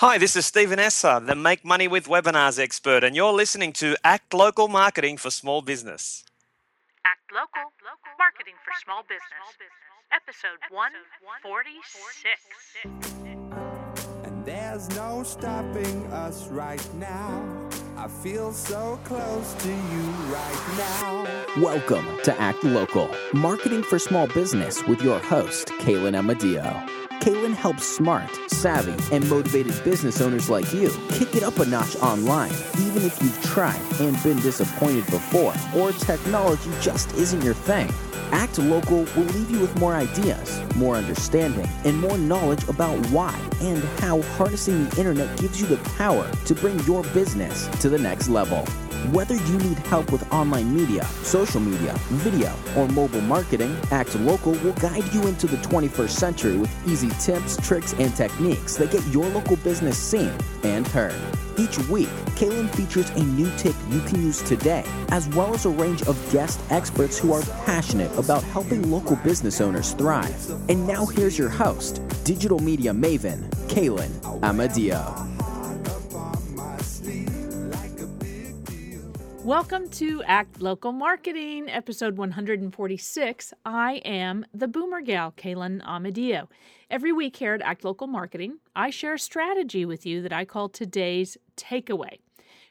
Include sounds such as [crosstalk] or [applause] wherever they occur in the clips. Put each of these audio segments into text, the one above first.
Hi, this is Stephen Esser, the Make Money with Webinars expert, and you're listening to Act Local Marketing for Small Business. Act Local, Marketing for Small Business, episode 146. And there's no stopping us right now. I feel so close to you right now. Welcome to Act Local, Marketing for Small Business with your host, Kaylin Amadio. Kaylin helps smart, savvy, and motivated business owners like you kick it up a notch online, even if you've tried and been disappointed before, or technology just isn't your thing. Act Local will leave you with more ideas, more understanding, and more knowledge about why and how harnessing the internet gives you the power to bring your business to the next level. Whether you need help with online media, social media, video, or mobile marketing, Act Local will guide you into the 21st century with easy tips, tricks, and techniques that get your local business seen and heard. Each week, Kaylin features a new tip you can use today, as well as a range of guest experts who are passionate about helping local business owners thrive. And now here's your host, digital media maven, Kaylin Amadio. Welcome to Act Local Marketing, episode 146. I am the Boomer Gal, Kaylin Amadio. Every week here at Act Local Marketing, I share a strategy with you that I call today's takeaway,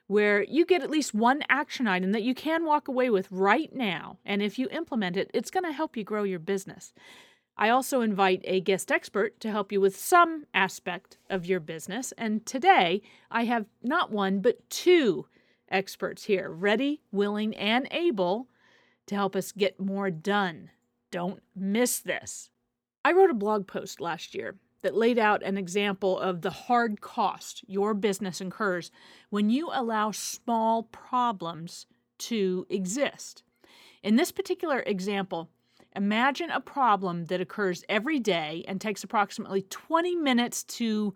where you get at least one action item that you can walk away with right now. And if you implement it, it's going to help you grow your business. I also invite a guest expert to help you with some aspect of your business. And today I have not one, but two experts here, ready, willing, and able to help us get more done. Don't miss this. I wrote a blog post last year that laid out an example of the hard cost your business incurs when you allow small problems to exist. In this particular example, imagine a problem that occurs every day and takes approximately 20 minutes to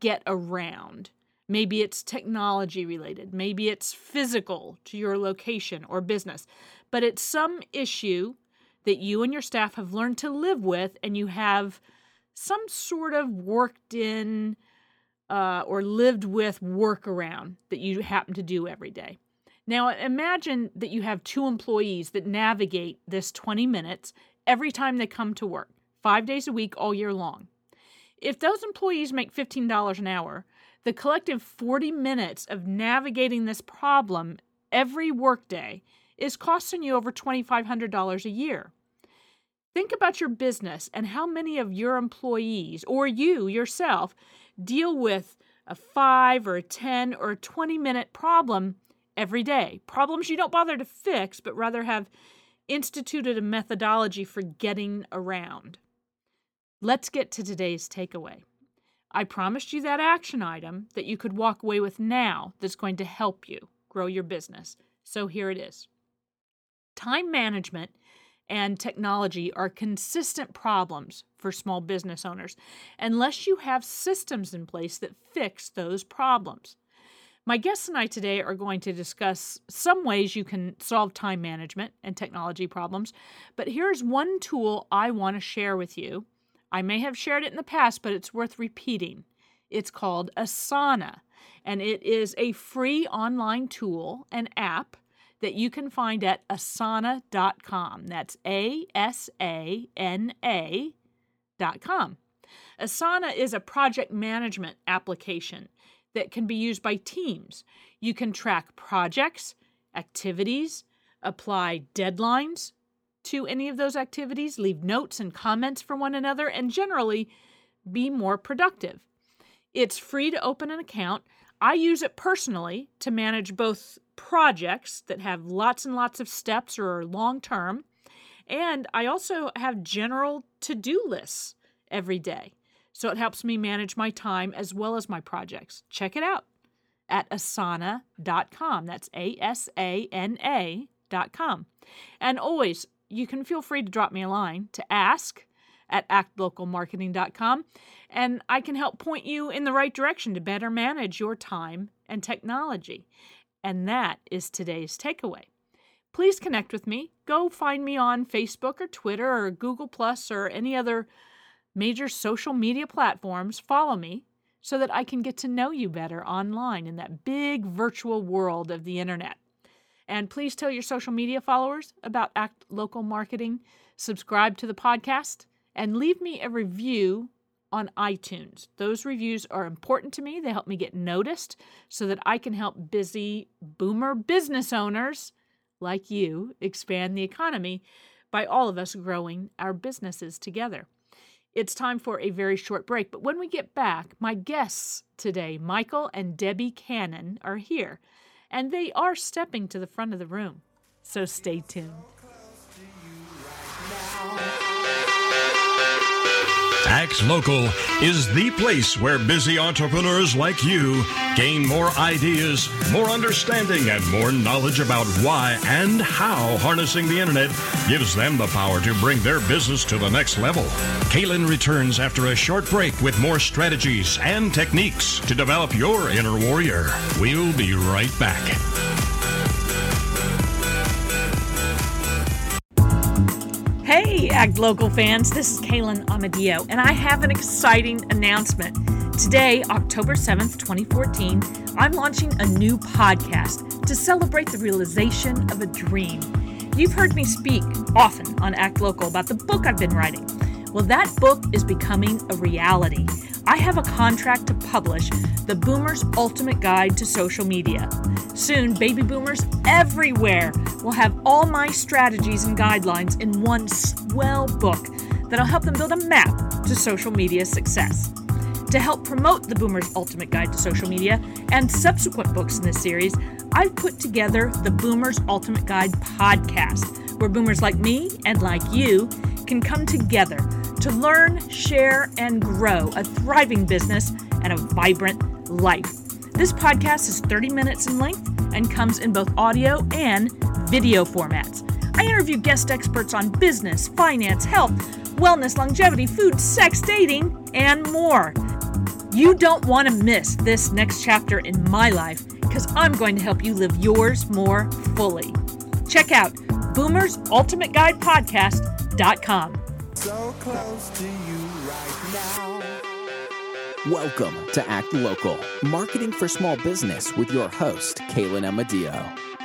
get around. Maybe it's technology related. Maybe it's physical to your location or business. But it's some issue that you and your staff have learned to live with and you have some sort of worked in uh, or lived with workaround that you happen to do every day. Now, imagine that you have two employees that navigate this 20 minutes every time they come to work, five days a week, all year long. If those employees make $15 an hour, the collective 40 minutes of navigating this problem every workday is costing you over $2,500 a year. Think about your business and how many of your employees or you yourself deal with a 5 or a 10 or a 20 minute problem every day. Problems you don't bother to fix, but rather have instituted a methodology for getting around. Let's get to today's takeaway. I promised you that action item that you could walk away with now that's going to help you grow your business. So here it is. Time management and technology are consistent problems for small business owners unless you have systems in place that fix those problems. My guests and I today are going to discuss some ways you can solve time management and technology problems, but here's one tool I want to share with you I may have shared it in the past, but it's worth repeating. It's called Asana, and it is a free online tool and app that you can find at asana.com. That's A S A N A.com. Asana is a project management application that can be used by teams. You can track projects, activities, apply deadlines, to any of those activities, leave notes and comments for one another, and generally be more productive. It's free to open an account. I use it personally to manage both projects that have lots and lots of steps or are long term, and I also have general to do lists every day. So it helps me manage my time as well as my projects. Check it out at asana.com. That's A S A N A.com. And always you can feel free to drop me a line to ask at actlocalmarketing.com and I can help point you in the right direction to better manage your time and technology. And that is today's takeaway. Please connect with me. Go find me on Facebook or Twitter or Google Plus or any other major social media platforms. Follow me. so that I can get to know you better online in that big virtual world of the internet. And please tell your social media followers about Act Local Marketing, subscribe to the podcast, and leave me a review on iTunes. Those reviews are important to me. They help me get noticed so that I can help busy boomer business owners like you expand the economy by all of us growing our businesses together. It's time for a very short break, but when we get back, my guests today, Michael and Debbie Cannon, are here, and they are stepping to the front of the room. So stay tuned. Act Local is the place where busy entrepreneurs like you gain more ideas, more understanding, and more knowledge about why and how harnessing the internet gives them the power to bring their business to the next level. Kaylin returns after a short break with more strategies and techniques to develop your inner warrior. We'll be right back. Hey, Act Local fans, this is Kaylin Amadio, and I have an exciting announcement. Today, October 7th, 2014, I'm launching a new podcast to celebrate the realization of a dream. You've heard me speak often on Act Local about the book I've been writing. Well, that book is becoming a reality. I have a contract to publish The Boomer's Ultimate Guide to Social Media. Soon, baby boomers everywhere will have all my strategies and guidelines in one swell book that'll help them build a map to social media success. To help promote the Boomer's Ultimate Guide to Social Media and subsequent books in this series, I've put together the Boomer's Ultimate Guide podcast, where boomers like me and like you can come together to learn, share, and grow a thriving business and a vibrant life. This podcast is 30 minutes in length and comes in both audio and video formats. I interview guest experts on business, finance, health, wellness, longevity, food, sex, dating, and more. You don't want to miss this next chapter in my life because I'm going to help you live yours more fully. Check out boomersultimateguidepodcast.com. So close to you right now. Welcome to Act Local, marketing for small business with your host, Kaylin Amadeo.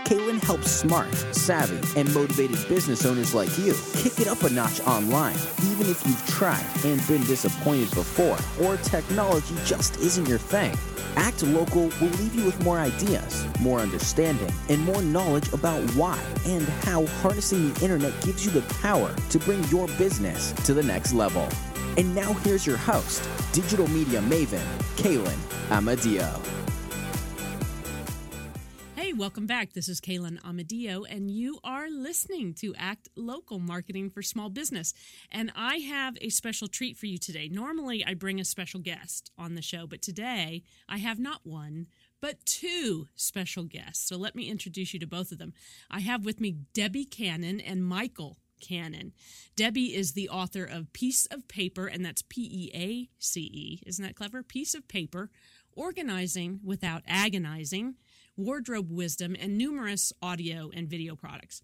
Kaylin helps smart, savvy, and motivated business owners like you kick it up a notch online, even if you've tried and been disappointed before, or technology just isn't your thing. Act Local will leave you with more ideas, more understanding, and more knowledge about why and how harnessing the internet gives you the power to bring your business to the next level. And now here's your host, digital media maven, Kaylin Amadeo. Welcome back. This is Kaylin Amadeo, and you are listening to Act Local Marketing for Small Business. And I have a special treat for you today. Normally, I bring a special guest on the show, but today I have not one, but two special guests. So let me introduce you to both of them. I have with me Debbie Cannon and Michael Cannon. Debbie is the author of Peace of Paper, and that's P E A C E. Isn't that clever? Peace of Paper, Organizing Without Agonizing, Wardrobe Wisdom, and numerous audio and video products.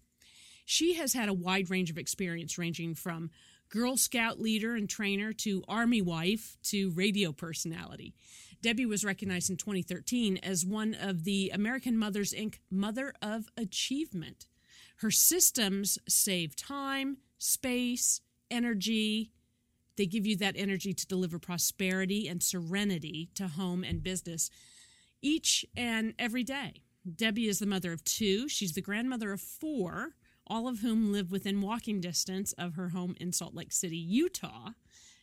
She has had a wide range of experience, ranging from Girl Scout leader and trainer to Army wife to radio personality. Debbie was recognized in 2013 as one of the American Mothers Inc. Mother of Achievement. Her systems save time, space, energy. They give you that energy to deliver prosperity and serenity to home and business each and every day. Debbie is the mother of two. She's the grandmother of four, all of whom live within walking distance of her home in Salt Lake City, Utah.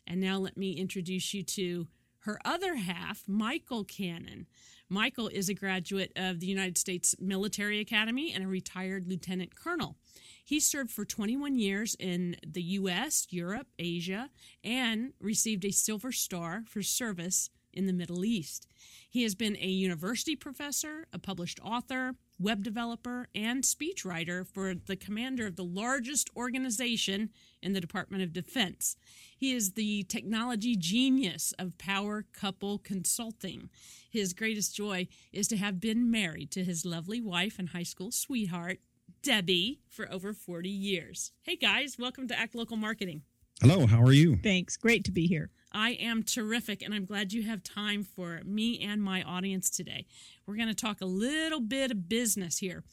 And now let me introduce you to her other half, Michael Cannon. Michael is a graduate of the United States Military Academy and a retired lieutenant colonel. He served for 21 years in the U.S., Europe, Asia, and received a Silver Star for service in the Middle East. He has been a university professor, a published author, web developer, and speechwriter for the commander of the largest organization in the Department of Defense. He is the technology genius of Power Couple Consulting. His greatest joy is to have been married to his lovely wife and high school sweetheart, Debbie, for over 40 years. Hey guys, welcome to Act Local Marketing. Hello, how are you? Thanks. Great to be here. I am terrific, and I'm glad you have time for me and my audience today. We're going to talk a little bit of business here.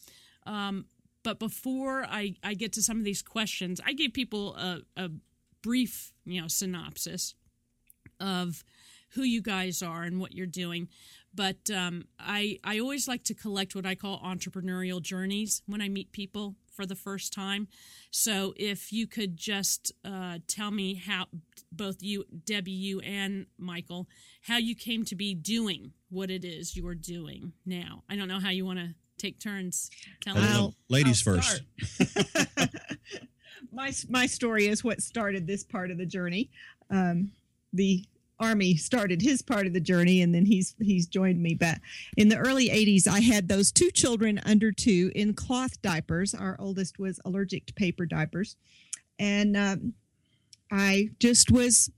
Um, but before I, I get to some of these questions, I gave people a, a brief, you know, synopsis of who you guys are and what you're doing. But um, I I always like to collect what I call entrepreneurial journeys when I meet people for the first time. So if you could just uh, tell me how both you, Debbie, you and Michael, how you came to be doing what it is you're doing now. I don't know how you want to take turns telling me. Ladies I'll first. [laughs] my my story is what started this part of the journey. Um, the army started his part of the journey, and then he's he's joined me. But in the early '80s, I had those two children under two in cloth diapers. Our oldest was allergic to paper diapers, and um, I just was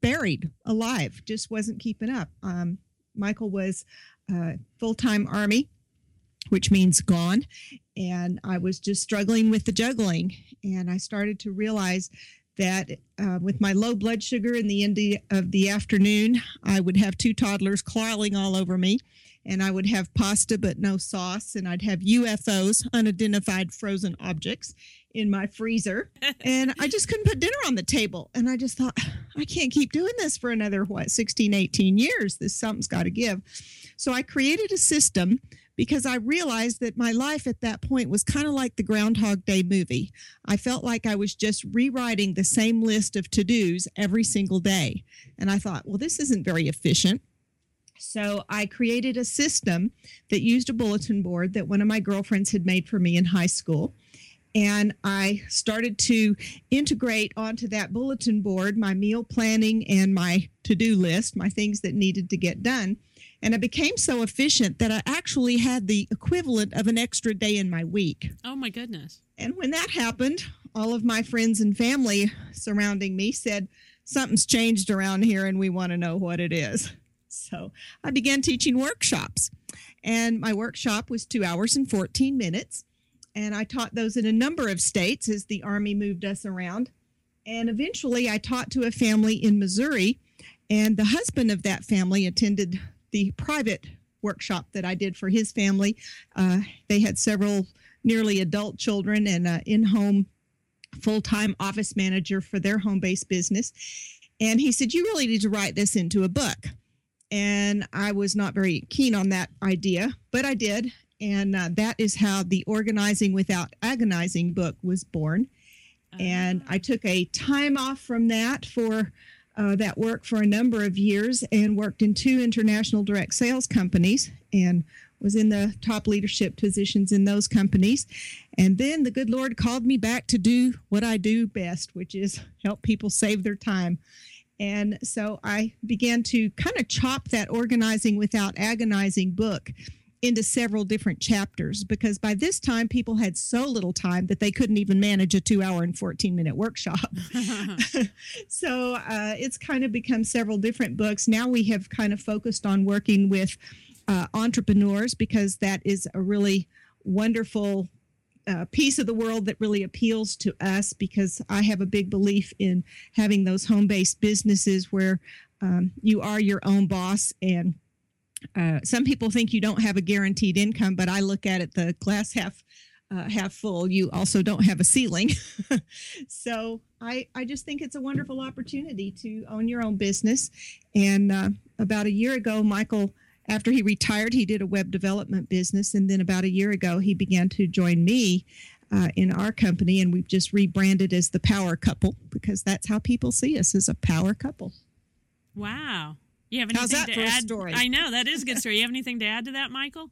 buried alive. Just wasn't keeping up. Um, Michael was uh, full time army, which means gone and I was just struggling with the juggling. And I started to realize that uh, with my low blood sugar in the end of the afternoon, I would have two toddlers clawing all over me. And I would have pasta but no sauce, and I'd have UFOs, unidentified frozen objects, in my freezer. [laughs] and I just couldn't put dinner on the table. And I just thought, [sighs] I can't keep doing this for another, what, 16, 18 years. This something's got to give. So I created a system because I realized that my life at that point was kind of like the Groundhog Day movie. I felt like I was just rewriting the same list of to dos every single day. And I thought, well, this isn't very efficient. So I created a system that used a bulletin board that one of my girlfriends had made for me in high school. And I started to integrate onto that bulletin board my meal planning and my to do list, my things that needed to get done. And I became so efficient that I actually had the equivalent of an extra day in my week. Oh my goodness. And when that happened, all of my friends and family surrounding me said, Something's changed around here and we want to know what it is. So I began teaching workshops. And my workshop was two hours and 14 minutes. And I taught those in a number of states as the Army moved us around. And eventually I taught to a family in Missouri. And the husband of that family attended the private workshop that I did for his family. Uh, they had several nearly adult children and an in home full time office manager for their home based business. And he said, You really need to write this into a book. And I was not very keen on that idea, but I did. And uh, that is how the Organizing Without Agonizing book was born. And I took a time off from that for uh, that work for a number of years and worked in two international direct sales companies and was in the top leadership positions in those companies. And then the good Lord called me back to do what I do best, which is help people save their time. And so I began to kind of chop that organizing without agonizing book into several different chapters because by this time people had so little time that they couldn't even manage a two hour and 14 minute workshop. [laughs] [laughs] so uh, it's kind of become several different books. Now we have kind of focused on working with uh, entrepreneurs because that is a really wonderful uh, piece of the world that really appeals to us because I have a big belief in having those home based businesses where um, you are your own boss and uh, some people think you don't have a guaranteed income, but I look at it the glass half uh, half full. You also don't have a ceiling, [laughs] so I I just think it's a wonderful opportunity to own your own business. And uh, about a year ago, Michael, after he retired, he did a web development business, and then about a year ago, he began to join me. Uh, in our company, and we've just rebranded as the Power Couple because that's how people see us as a power couple. Wow. You have anything How's that to for a add? story? I know that is a good story. You have [laughs] anything to add to that, Michael?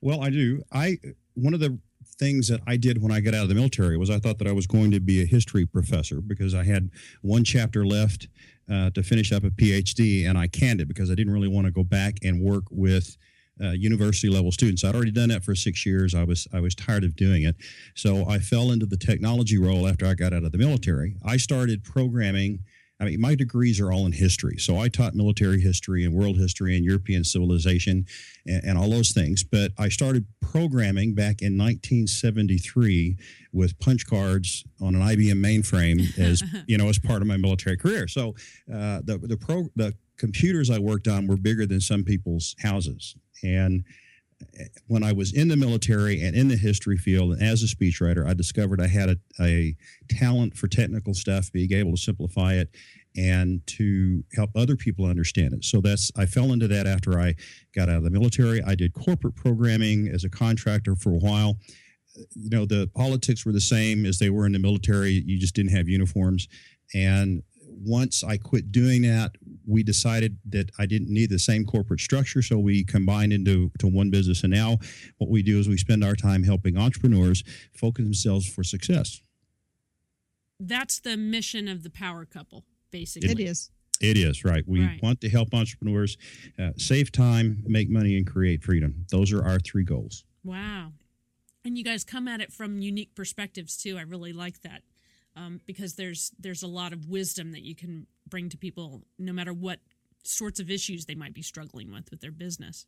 Well, I do. I one of the things that I did when I got out of the military was I thought that I was going to be a history professor because I had one chapter left uh, to finish up a PhD, and I canned it because I didn't really want to go back and work with. Uh, university level students. I'd already done that for six years. I was I was tired of doing it, so I fell into the technology role after I got out of the military. I started programming I mean, my degrees are all in history. So I taught military history and world history and European civilization and, and all those things. But I started programming back in 1973 with punch cards on an IBM mainframe as [laughs] you know as part of my military career. So uh, the the pro the computers I worked on were bigger than some people's houses and when I was in the military and in the history field and as a speechwriter, I discovered I had a, a talent for technical stuff, being able to simplify it and to help other people understand it. So that's I fell into that after I got out of the military. I did corporate programming as a contractor for a while. You know, the politics were the same as they were in the military. You just didn't have uniforms. And once I quit doing that, we decided that I didn't need the same corporate structure, so we combined into to one business. And now, what we do is we spend our time helping entrepreneurs focus themselves for success. That's the mission of the power couple, basically. It is. It is right. We Right. want to help entrepreneurs uh, save time, make money, and create freedom. Those are our three goals. Wow. And you guys come at it from unique perspectives too. I really like that um, because there's there's a lot of wisdom that you can bring to people, no matter what sorts of issues they might be struggling with with their business.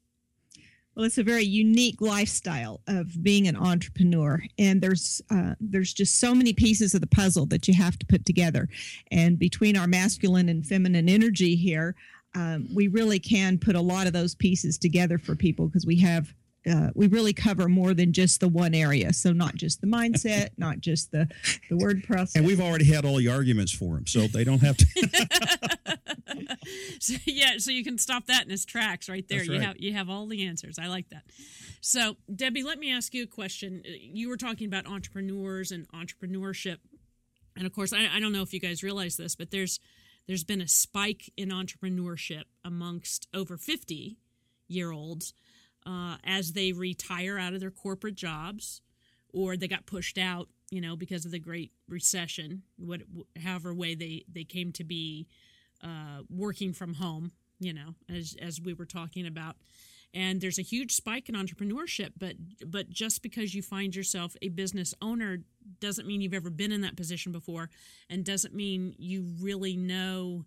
Well, it's a very unique lifestyle of being an entrepreneur, and there's uh, there's just so many pieces of the puzzle that you have to put together. And between our masculine and feminine energy here, um, we really can put a lot of those pieces together for people because we have. Uh, we really cover more than just the one area, so not just the mindset, [laughs] not just the the word process. And we've already had all the arguments for them, so they don't have to. [laughs] so, yeah, so you can stop that in its tracks right there. That's You have you have all the answers. I like that. So, Debbie, let me ask you a question. You were talking about entrepreneurs and entrepreneurship, and of course, I, I don't know if you guys realize this, but there's there's been a spike in entrepreneurship amongst over fifty year olds uh, as they retire out of their corporate jobs or they got pushed out, you know, because of the Great Recession, what, however way they, they came to be uh, working from home, you know, as, as we were talking about. And there's a huge spike in entrepreneurship, but but just because you find yourself a business owner doesn't mean you've ever been in that position before, and doesn't mean you really know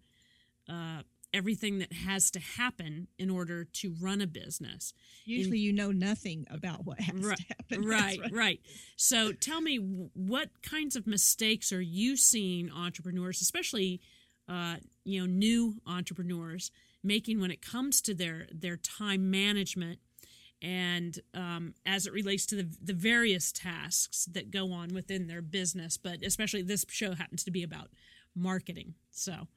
uh, everything that has to happen in order to run a business. Usually, you know nothing about what has Right, to happen. [laughs] Right, That's right, So tell me, what kinds of mistakes are you seeing entrepreneurs, especially uh, you know new entrepreneurs, making when it comes to their their time management and um, as it relates to the, the various tasks that go on within their business, but especially this show happens to be about marketing. So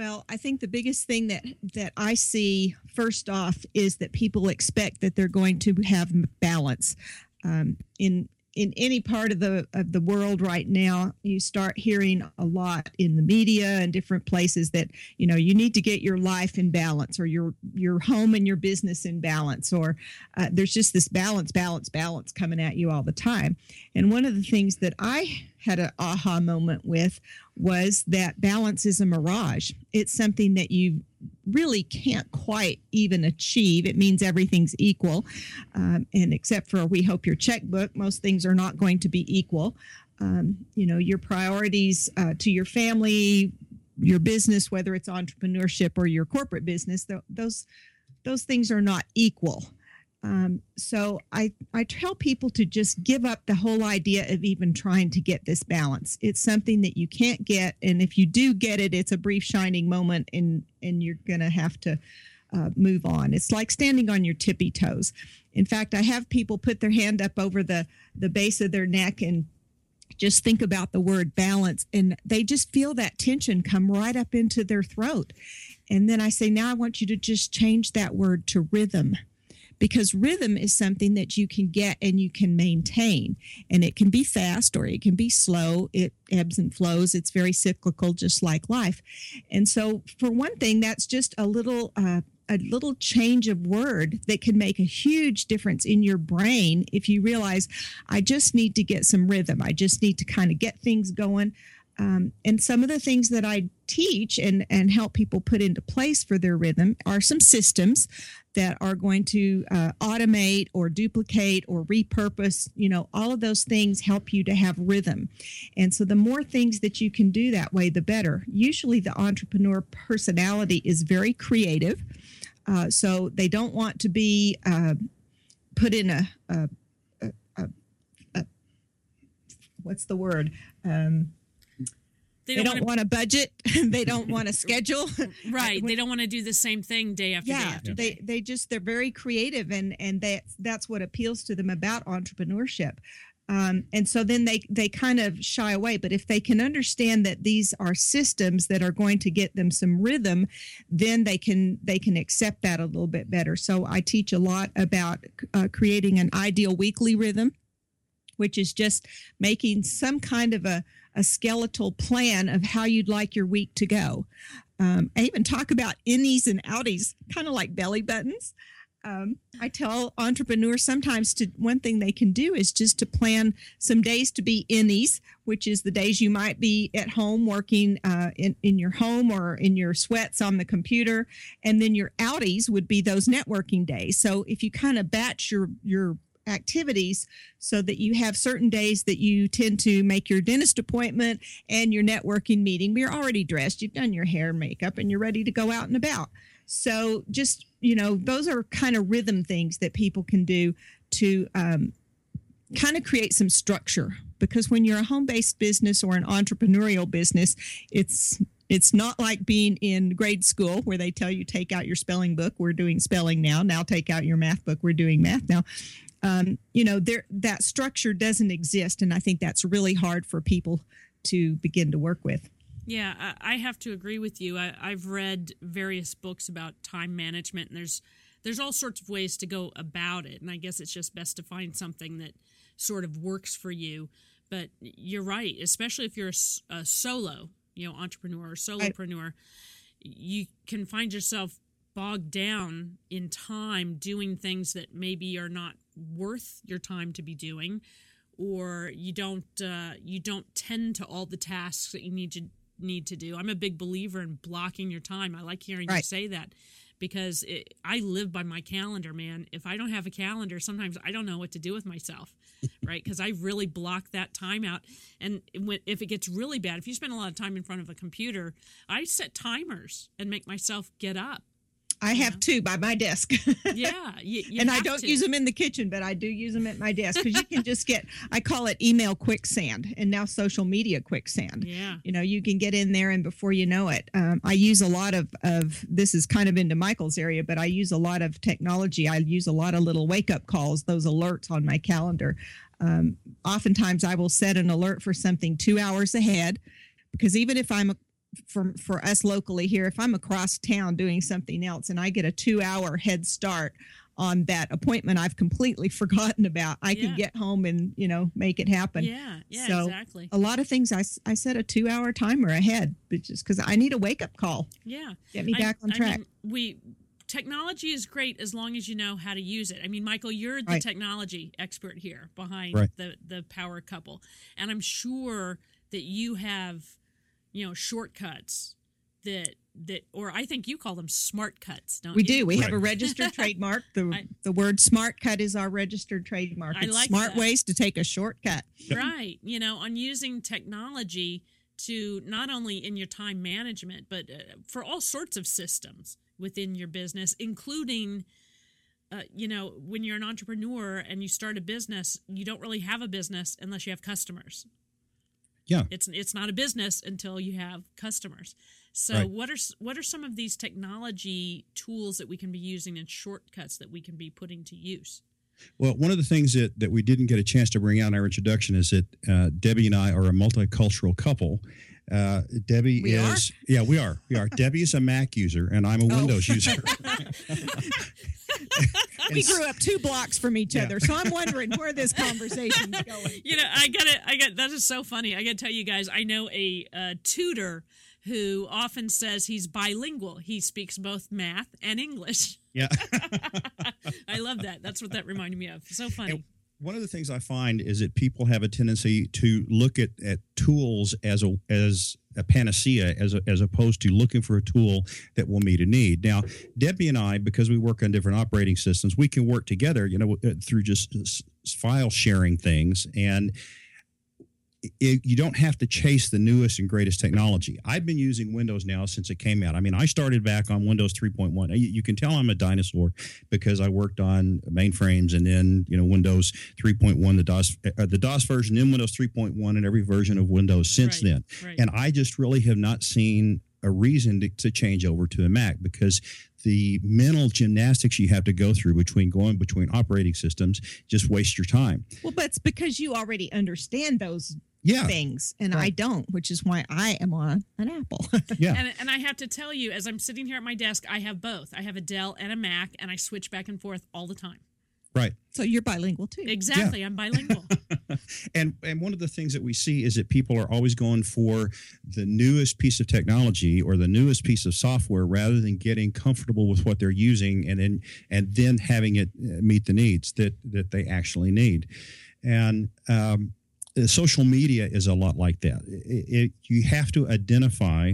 Well, I think the biggest thing that that I see first off is that people expect that they're going to have balance um, in in any part of the of the world right now. You start hearing a lot in the media and different places that you know you need to get your life in balance or your your home and your business in balance or uh, there's just this balance, balance, balance coming at you all the time. And one of the things that I had an aha moment with was that balance is a mirage. It's something that you really can't quite even achieve. It means everything's equal. Um, and except for we hope your checkbook, most things are not going to be equal. Um, you know, your priorities uh, to your family, your business, whether it's entrepreneurship or your corporate business, th- those those things are not equal. Um, so I, I tell people to just give up the whole idea of even trying to get this balance. It's something that you can't get, and if you do get it, it's a brief shining moment, and and you're gonna have to uh, move on. It's like standing on your tippy toes. In fact, I have people put their hand up over the the base of their neck and just think about the word balance, and they just feel that tension come right up into their throat. And then I say, now I want you to just change that word to rhythm because rhythm is something that you can get and you can maintain. And it can be fast or it can be slow. It ebbs and flows. It's very cyclical just like life. And so for one thing that's just a little uh, a little change of word that can make a huge difference in your brain if you realize i just need to get some rhythm. I just need to kind of get things going. Um, and some of the things that I teach and, and help people put into place for their rhythm are some systems that are going to uh, automate or duplicate or repurpose. You know, all of those things help you to have rhythm. And so the more things that you can do that way, the better. Usually the entrepreneur personality is very creative. Uh, so they don't want to be uh, put in a, a, a, a, what's the word? Um, They don't, don't want a budget. [laughs] they don't want a schedule. [laughs] [laughs] to, right. They don't want to do the same thing day after day after they day. they just they're very creative, and and that that's what appeals to them about entrepreneurship. Um, and so then they they kind of shy away. But if they can understand that these are systems that are going to get them some rhythm, then they can they can accept that a little bit better. So I teach a lot about uh, creating an ideal weekly rhythm, which is just making some kind of a a skeletal plan of how you'd like your week to go. Um, I even talk about innies and outies, kind of like belly buttons. Um, I tell entrepreneurs sometimes to one thing they can do is just to plan some days to be innies, which is the days you might be at home working uh, in, in your home or in your sweats on the computer. And then your outies would be those networking days. So if you kind of batch your, your activities so that you have certain days that you tend to make your dentist appointment and your networking meeting, you're already dressed, you've done your hair and makeup, and you're ready to go out and about. So just, you know, those are kind of rhythm things that people can do to um, kind of create some structure because when you're a home-based business or an entrepreneurial business, it's it's not like being in grade school where they tell you take out your spelling book. We're doing spelling now. Now take out your math book. We're doing math now. Um, you know, there that structure doesn't exist, and I think that's really hard for people to begin to work with. Yeah, I, I have to agree with you. I, I've read various books about time management, and there's there's all sorts of ways to go about it. And I guess it's just best to find something that sort of works for you. But you're right, especially if you're a solo, you know, entrepreneur or solopreneur, you can find yourself bogged down in time doing things that maybe are not worth your time to be doing or you don't uh, you don't tend to all the tasks that you need to need to do. I'm a big believer in blocking your time. I like hearing you say that because it, I live by my calendar, man. If I don't have a calendar, sometimes I don't know what to do with myself, [laughs] right? Because I really block that time out. And when, if it gets really bad, if you spend a lot of time in front of a computer, I set timers and make myself get up. I have two by my desk. [laughs] Yeah, you, you and I don't to. use them in the kitchen, but I do use them at my desk because you can just get, I call it email quicksand and now social media quicksand. Yeah. You know, you can get in there and before you know it, um, I use a lot of, of, this is kind of into Michael's area, but I use a lot of technology. I use a lot of little wake up calls, those alerts on my calendar. Um, oftentimes I will set an alert for something two hours ahead because even if I'm for for us locally here, if I'm across town doing something else and I get a two hour head start on that appointment I've completely [laughs] forgotten about, I Yeah. can get home and you know make it happen. Yeah, yeah, So, exactly. A lot of things I, I set a two hour timer ahead, just because I need a wake up call. Yeah. Get me I- back on I track. mean, we technology is great as long as you know how to use it. I mean, Michael, you're the Right. technology expert here behind Right. the the power couple, and I'm sure that you have, you know, shortcuts that that, or I think you call them smart cuts, don't We you? do. We have a registered [laughs] trademark. The I- the word smart cut is our registered trademark. I like smart that. ways to take a shortcut. right you know on using technology to not only in your time management but uh, for all sorts of systems within your business including uh, you know when you're an entrepreneur and you start a business you don't really have a business unless you have customers Yeah. it's it's not a business until you have customers so Right. what are what are some of these technology tools that we can be using and shortcuts that we can be putting to use Well, one of the things that, that we didn't get a chance to bring out in our introduction is that uh, Debbie and I are a multicultural couple. Uh, Debbie We are? is, yeah, we are. We are. Debbie is a Mac user, and I'm a Oh. Windows user. [laughs] [laughs] We grew up two blocks from each Yeah. other, so I'm wondering where this conversation's [laughs] going. you know, I got it. I got that is so funny. I gotta tell you guys, I know a, uh tutor who often says he's bilingual. He speaks both math and English. Yeah. [laughs] I love that. That's what that reminded me of. So funny. one of the things I find is that people have a tendency to look at, at tools as a as a panacea as a, as opposed to looking for a tool that will meet a need. Now, Debbie and I, because we work on different operating systems, we can work together, you know, uh, through just file sharing things and it, you don't have to chase the newest and greatest technology. I've been using Windows now since it came out. I mean, I started back on Windows 3.1. You, you can tell I'm a dinosaur because I worked on mainframes and then you know Windows 3.1, the DOS, uh, the DOS version, then Windows 3.1, and every version of Windows since Right, then. Right. And I just really have not seen a reason to, to change over to a Mac because the mental gymnastics you have to go through between going between operating systems just waste your time. Well, but it's because you already understand those Yeah, things, and I don't, which is why I am on an Apple. [laughs] yeah. And, and I have to tell you, as I'm sitting here at my desk, I have both. I have a Dell and a Mac, and I switch back and forth all the time. right. so you're bilingual too. Exactly. I'm bilingual. [laughs] and and one of the things that we see is that people are always going for the newest piece of technology or the newest piece of software rather than getting comfortable with what they're using and then and then having it uh, meet the needs that that they actually need and um, social media is a lot like that it, it, you have to identify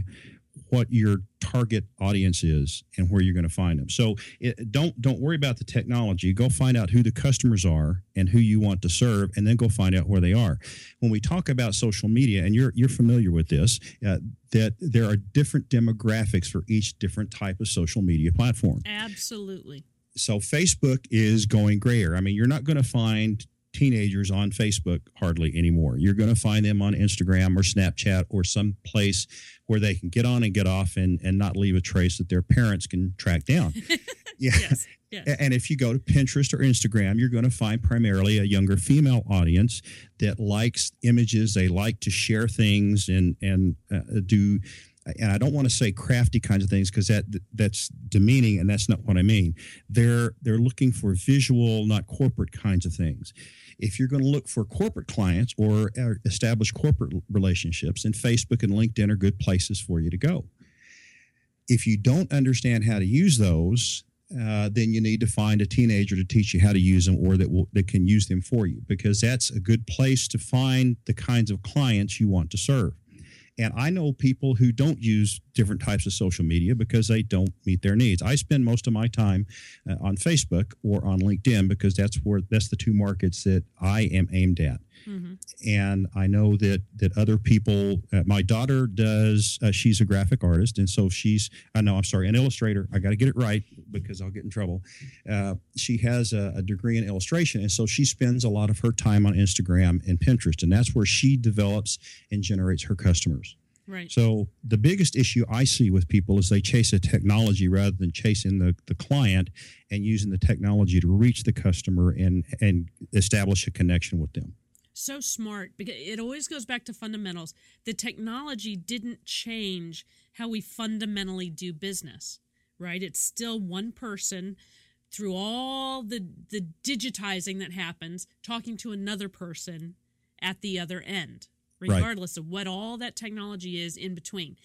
what your target audience is and where you're going to find them. So it, don't don't worry about the technology. Go find out who the customers are and who you want to serve, and then go find out where they are. When we talk about social media, and you're you're familiar with this, uh, that there are different demographics for each different type of social media platform. Absolutely. So Facebook is going grayer. I mean, you're not going to find teenagers on Facebook hardly anymore. You're going to find them on Instagram or Snapchat or some place where they can get on and get off and, and not leave a trace that their parents can track down. [laughs] yeah. Yes. Yes. And if you go to Pinterest or Instagram, you're going to find primarily a younger female audience that likes images. They like to share things and and uh, do. And I don't want to say crafty kinds of things because that that's demeaning, and that's not what I mean. They're they're looking for visual, not corporate kinds of things. If you're going to look for corporate clients or uh, establish corporate relationships, then Facebook and LinkedIn are good places for you to go. If you don't understand how to use those, uh, then you need to find a teenager to teach you how to use them or that will that can use them for you because that's a good place to find the kinds of clients you want to serve and i know people who don't use different types of social media because they don't meet their needs i spend most of my time uh, on facebook or on linkedin because that's where that's the two markets that i am aimed at hmm and I know that that other people. Uh, my daughter does. Uh, she's a graphic artist, and so she's. I know. I'm sorry, an illustrator. I got to get it right because I'll get in trouble. Uh, she has a, a degree in illustration, and so she spends a lot of her time on Instagram and Pinterest, and that's where she develops and generates her customers. Right. So the biggest issue I see with people is they chase a technology rather than chasing the, the client and using the technology to reach the customer and and establish a connection with them. so smart because it always goes back to fundamentals. The technology didn't change how we fundamentally do business, right? It's still one person through all the the digitizing that happens talking to another person at the other end, Right. regardless of what all that technology is in between.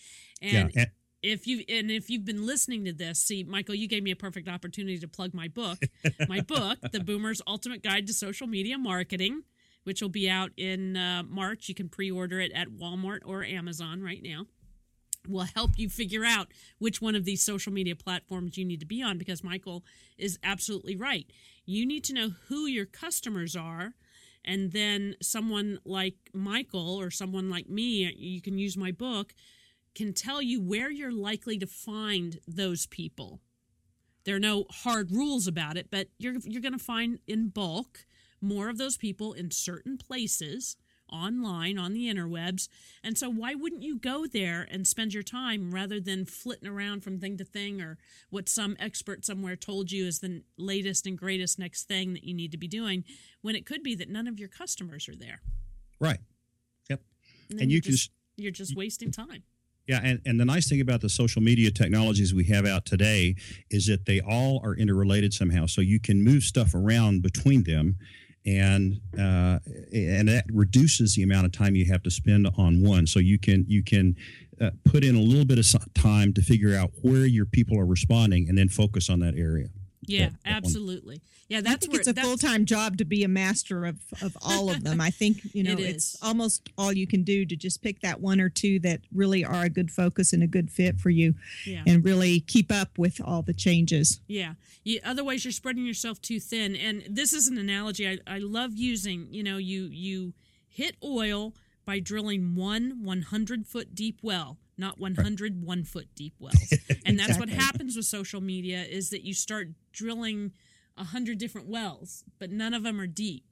And yeah, and, if you and if you've been listening to this, see, Michael, you gave me a perfect opportunity to plug my book. [laughs] my book, The Boomer's Ultimate Guide to Social Media Marketing, which will be out in uh, March. You can pre-order it at Walmart or Amazon right now. Will help you figure out which one of these social media platforms you need to be on because Michael is absolutely right. You need to know who your customers are and then someone like Michael or someone like me, you can use my book can tell you where you're likely to find those people. There are no hard rules about it, but you're you're going to find in bulk more of those people in certain places online on the interwebs. And so why wouldn't you go there and spend your time rather than flitting around from thing to thing or what some expert somewhere told you is the latest and greatest next thing that you need to be doing when it could be that none of your customers are there. right. Yep. And you you're can just, you're just wasting time. Yeah, and, and the nice thing about the social media technologies we have out today is that they all are interrelated somehow. So you can move stuff around between them, and uh, and that reduces the amount of time you have to spend on one. So you can you can uh, put in a little bit of time to figure out where your people are responding, and then focus on that area. Yeah, that- that one. absolutely. Yeah, I that's think where it's a full time job to be a master of, of all of them. I think, [laughs] you know, It it's almost all you can do to just pick that one or two that really are a good focus and a good fit for you Yeah. and really keep up with all the changes. Yeah. You, otherwise, you're spreading yourself too thin. And this is an analogy I, I love using. You know, you you hit oil by drilling one 100 foot deep well, not 100 one foot deep wells. [laughs] And that's what happens with social media is that you start drilling a hundred different wells, but none of them are deep.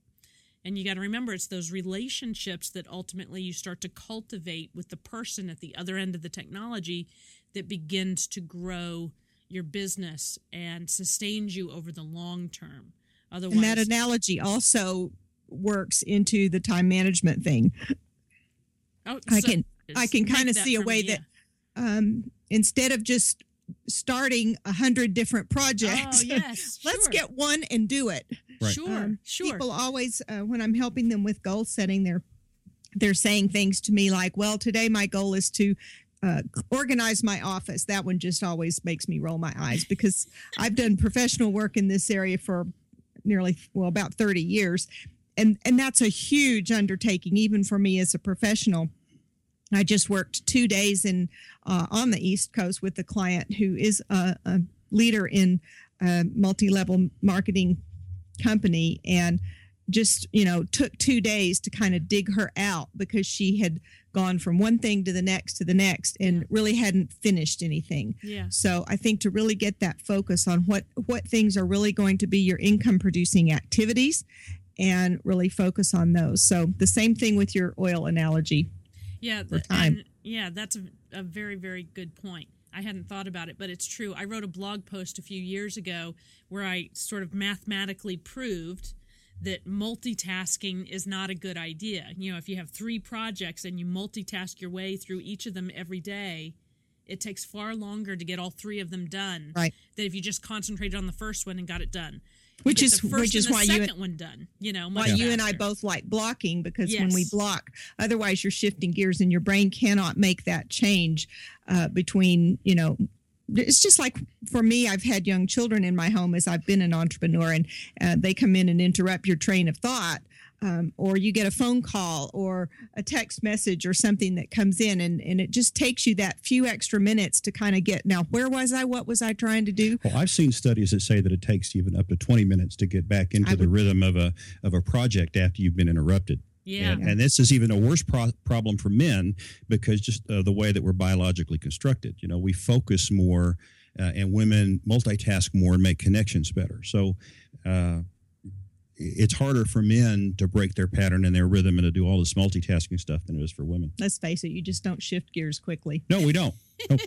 And you got to remember, it's those relationships that ultimately you start to cultivate with the person at the other end of the technology that begins to grow your business and sustains you over the long term. Otherwise, And that analogy also works into the time management thing. oh, I so- can I can kind of see a way me, that um, instead of just starting a hundred different projects, Oh yes, [laughs] let's sure. get one and do it. Right. sure, Um, sure. People always, uh, when I'm helping them with goal setting, they're they're saying things to me like, "Well, today my goal is to uh, organize my office." That one just always makes me roll my eyes because [laughs] I've done professional work in this area for nearly well about 30 years, and and that's a huge undertaking even for me as a professional. I just worked two days in uh, on the East Coast with a client who is a, a leader in a multi-level marketing company, and just you know took two days to kind of dig her out because she had gone from one thing to the next to the next and Yeah. really hadn't finished anything. yeah, So I think to really get that focus on what what things are really going to be your income producing activities and really focus on those. So the same thing with your oil analogy. Yeah, for th- time. yeah. That's a, a very, very good point. I hadn't thought about it, but it's true. I wrote a blog post a few years ago where I sort of mathematically proved that multitasking is not a good idea. You know, if you have three projects and you multitask your way through each of them every day, it takes far longer to get all three of them done Right. than if you just concentrated on the first one and got it done. You Which is- which is why you- second one done. You know, Why you and I both like blocking because when we block, otherwise you're shifting gears and your brain cannot make that change uh, between, you know, it's just like for me, I've had young children in my home as I've been an entrepreneur, and uh, they come in and interrupt your train of thought. Um, or you get a phone call or a text message or something that comes in, and, and it just takes you that few extra minutes to kind of get now, where was I? What was I trying to do? Well, I've seen studies that say that it takes even up to 20 minutes to get back into I the rhythm of a of a project after you've been interrupted. Yeah. And, and this is even a worse pro- problem for men because just uh, the way that we're biologically constructed. You know, we focus more, uh, and women multitask more and make connections better. So. Uh, it's harder for men to break their pattern and their rhythm and to do all this multitasking stuff than it is for women. Let's face it, you just don't shift gears quickly. No, we don't. [laughs]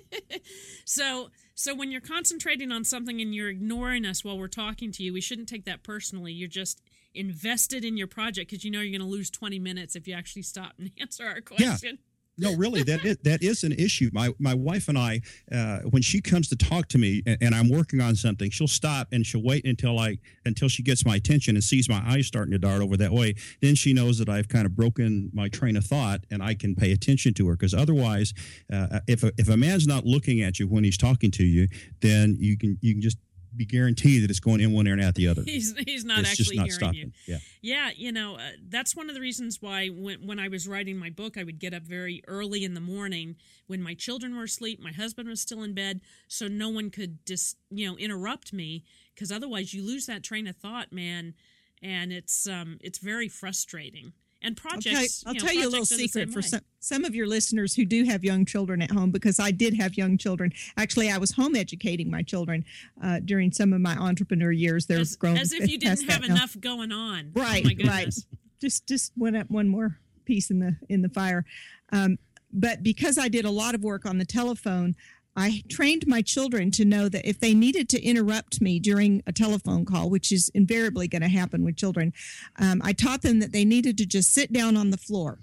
So so when you're concentrating on something and you're ignoring us while we're talking to you, we shouldn't take that personally. You're just invested in your project because you know you're going to lose 20 minutes if you actually stop and [laughs] answer our question. Yeah. No, really, that is, that is an issue. My my wife and I, uh, when she comes to talk to me and, and I'm working on something, she'll stop and she'll wait until I until she gets my attention and sees my eyes starting to dart over that way. Then she knows that I've kind of broken my train of thought and I can pay attention to her. Because otherwise, uh, if a, if a man's not looking at you when he's talking to you, then you can you can just be guaranteed that it's going in one ear and out the other. [laughs] He's he's not it's actually not hearing stopping. you. Yeah. Yeah, you know, uh, that's one of the reasons why when, when I was writing my book, I would get up very early in the morning when my children were asleep, my husband was still in bed, so no one could just, you know, interrupt me because otherwise you lose that train of thought, man, and it's um it's very frustrating. And projects, tell, I'll you know, tell you a little projects are the secret for some, some of your listeners who do have young children at home, because I did have young children. Actually, I was home educating my children uh, during some of my entrepreneur years. They're as, grown as if you [laughs] didn't have now. enough going on. Oh Right, my right. Just just one up one more piece in the in the fire. Um, but because I did a lot of work on the telephone, I trained my children to know that if they needed to interrupt me during a telephone call, which is invariably going to happen with children, um, I taught them that they needed to just sit down on the floor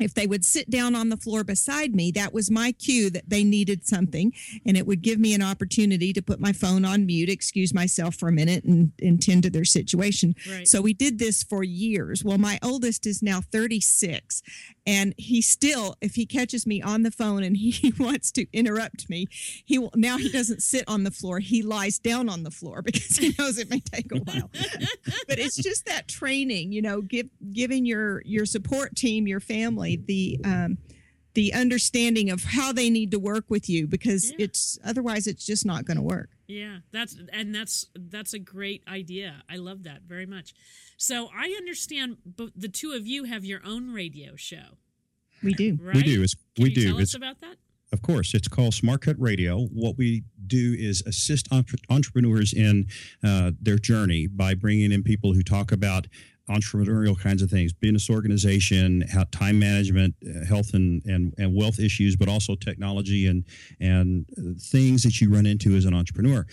if they would sit down on the floor beside me, that was my cue that they needed something. And it would give me an opportunity to put my phone on mute, excuse myself for a minute, and, and tend to their situation. Right. So we did this for years. Well, my oldest is now 36, and he still, if he catches me on the phone and [laughs] he wants to interrupt me, he will now he doesn't sit on the floor. He lies down on the floor [laughs] because he knows it may take a while. but it's just that training, you know, give giving your your support team, your family, the um, the understanding of how they need to work with you because Yeah. it's otherwise it's just not going to work. Yeah, that's and that's that's a great idea. I love that very much. So I understand, but the two of you have your own radio show, We do. right? We do. It's, Can we you do. Tell It's us about that. Of course, it's called Smart Cut Radio. What we do is assist entre- entrepreneurs in uh, their journey by bringing in people who talk about entrepreneurial kinds of things, business organization, how time management, uh, health and, and, and wealth issues, but also technology and and things that you run into as an entrepreneur.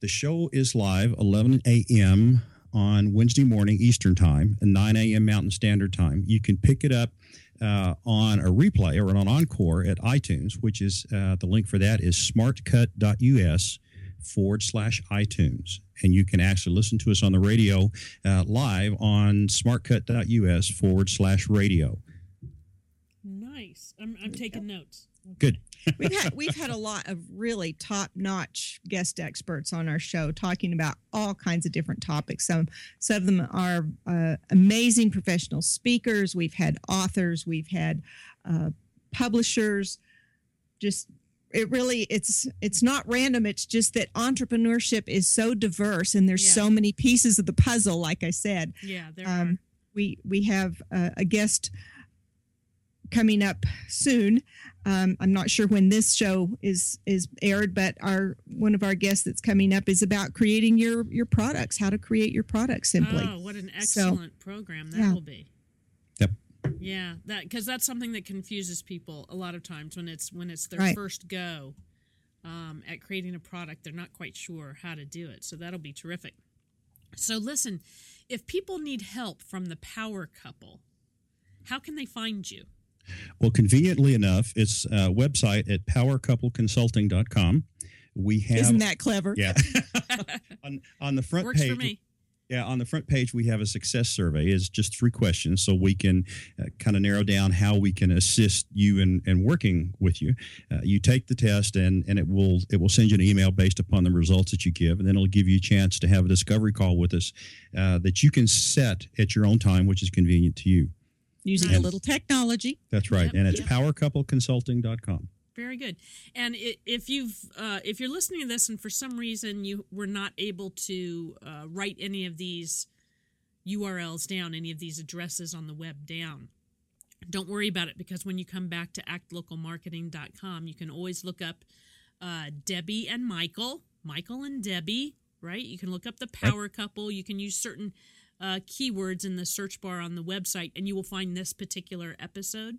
The show is live 11 a.m. on Wednesday morning Eastern Time and 9 a.m. Mountain Standard Time. You can pick it up uh, on a replay or on Encore at iTunes, which is uh, the link for that is smartcut.us forward slash iTunes. And you can actually listen to us on the radio uh, live on smartcut.us forward slash radio. Nice. I'm, I'm taking notes. Good. [laughs] we've had we've had a lot of really top notch guest experts on our show talking about all kinds of different topics. Some some of them are uh, amazing professional speakers. We've had authors. We've had uh, publishers. Just it really it's it's not random. It's just that entrepreneurship is so diverse and there's Yeah. so many pieces of the puzzle. Like I said, Yeah, there um, we we have uh, a guest coming up soon. Um, I'm not sure when this show is is aired, but our one of our guests that's coming up is about creating your your products, how to create your products simply. Oh, what an So, excellent program that yeah. will be. Yep. Yeah, that because that's something that confuses people a lot of times when it's when it's their Right. first go um, at creating a product. They're not quite sure how to do it, so that'll be terrific. So listen, if people need help from the Power Couple, how can they find you? Well, conveniently enough, it's a website at powercoupleconsulting.com. We have Isn't that clever? yeah [laughs] on on the front Works page for me. Yeah, on the front page we have a success survey. It's just three questions, so we can uh, kind of narrow down how we can assist you in, in working with you. Uh, you take the test, and and it will it will send you an email based upon the results that you give, and then it'll give you a chance to have a discovery call with us uh, that you can set at your own time, which is convenient to you. Using a little technology. That's right, Yep, and it's yep. powercoupleconsulting.com. Very good. And if you've uh, if you're listening to this and for some reason you were not able to uh, write any of these URLs down, any of these addresses on the web down, don't worry about it because when you come back to actlocalmarketing.com, you can always look up uh, Debbie and Michael, Michael and Debbie, right? You can look up the power couple. You can use certain uh, keywords in the search bar on the website, and you will find this particular episode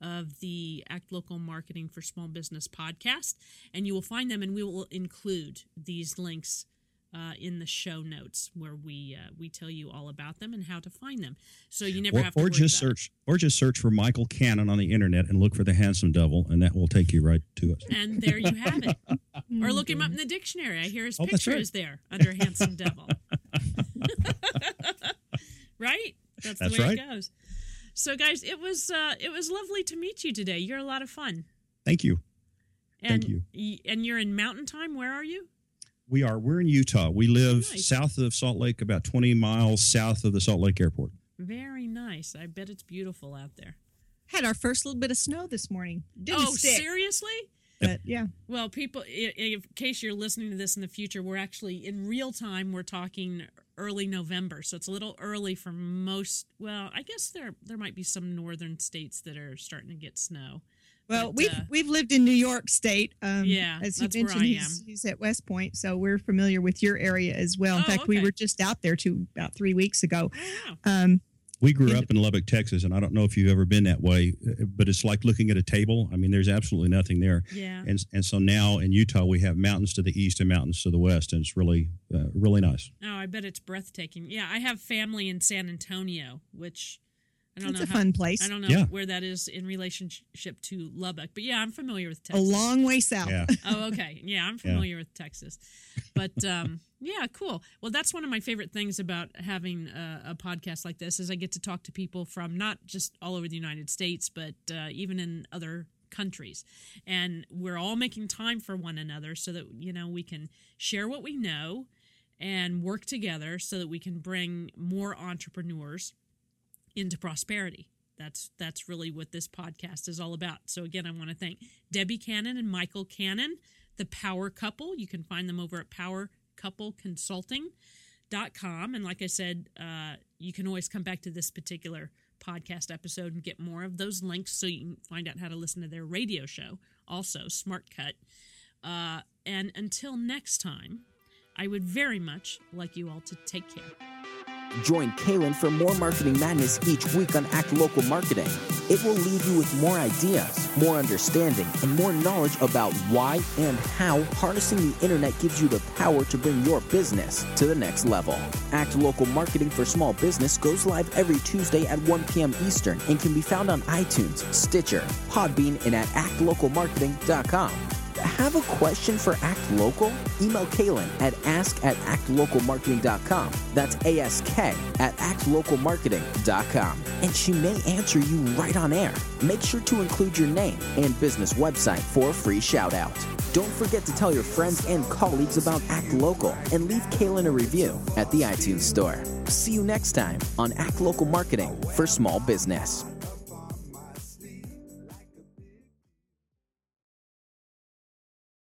of the Act Local Marketing for Small Business podcast, and you will find them, and we will include these links uh, in the show notes where we uh, we tell you all about them and how to find them. So you never Or, have to or worry just about it. search or just search for Michael Cannon on the internet and look for the handsome devil, and that will take you right to us. And there you have it. [laughs] or look him up in the dictionary. I hear his Oh, picture right. is there under handsome devil. [laughs] right? That's, That's the way right. it goes. So guys, it was uh, it was lovely to meet you today. You're a lot of fun. Thank you. And Thank you. y- And you're in Mountain Time. Where are you? We are. We're in Utah. We live Oh, nice. south of Salt Lake, about 20 miles south of the Salt Lake Airport. Very nice. I bet it's beautiful out there. Had our first little bit of snow this morning. Didn't oh, stick, seriously? but yeah. Well, people, i- in case you're listening to this in the future, we're actually in real time. We're talking early November, so it's a little early for most. Well, I guess there there might be some northern states that are starting to get snow. Well, But, we've uh, we've lived in New York State. Um, Yeah, as you that's where mentioned, I he's, am. he's at West Point, so we're familiar with your area as well. In Oh, fact, we were just out there two about three weeks ago. Oh, wow. Um, We grew up in Lubbock, Texas, and I don't know if you've ever been that way, uh, but it's like looking at a table. I mean, there's absolutely nothing there. Yeah. And, and so now in Utah, we have mountains to the east and mountains to the west, and it's really, uh, really nice. Oh, I bet it's breathtaking. Yeah, I have family in San Antonio, which I don't It's know a how- fun place. I don't know Yeah. where that is in relationship to Lubbock, but yeah, I'm familiar with Texas. A long way south. Yeah. oh, okay. Yeah, I'm familiar with Texas. But um, yeah, cool. Well, that's one of my favorite things about having a, a podcast like this is I get to talk to people from not just all over the United States, but uh, even in other countries. And we're all making time for one another so that, you know, we can share what we know and work together so that we can bring more entrepreneurs into prosperity. That's that's really what this podcast is all about. So again, I want to thank Debbie Cannon and Michael Cannon, the Power Couple. You can find them over at powercoupleconsulting.com. And like I said, uh, you can always come back to this particular podcast episode and get more of those links so you can find out how to listen to their radio show, also Smart Cut. Uh, and until next time, I would very much like you all to take care. Join Kaylin for more marketing madness each week on Act Local Marketing. It will leave you with more ideas, more understanding, and more knowledge about why and how harnessing the internet gives you the power to bring your business to the next level. Act Local Marketing for Small Business goes live every Tuesday at 1 p.m. Eastern and can be found on iTunes, Stitcher, Podbean, and at actlocalmarketing.com. Have a question for Act Local? Email Kaylin at ask at actlocalmarketing.com. That's ASK at actlocalmarketing.com. And she may answer you right on air. Make sure to include your name and business website for a free shout out. Don't forget to tell your friends and colleagues about Act Local and leave Kaylin a review at the iTunes Store. See you next time on Act Local Marketing for Small Business.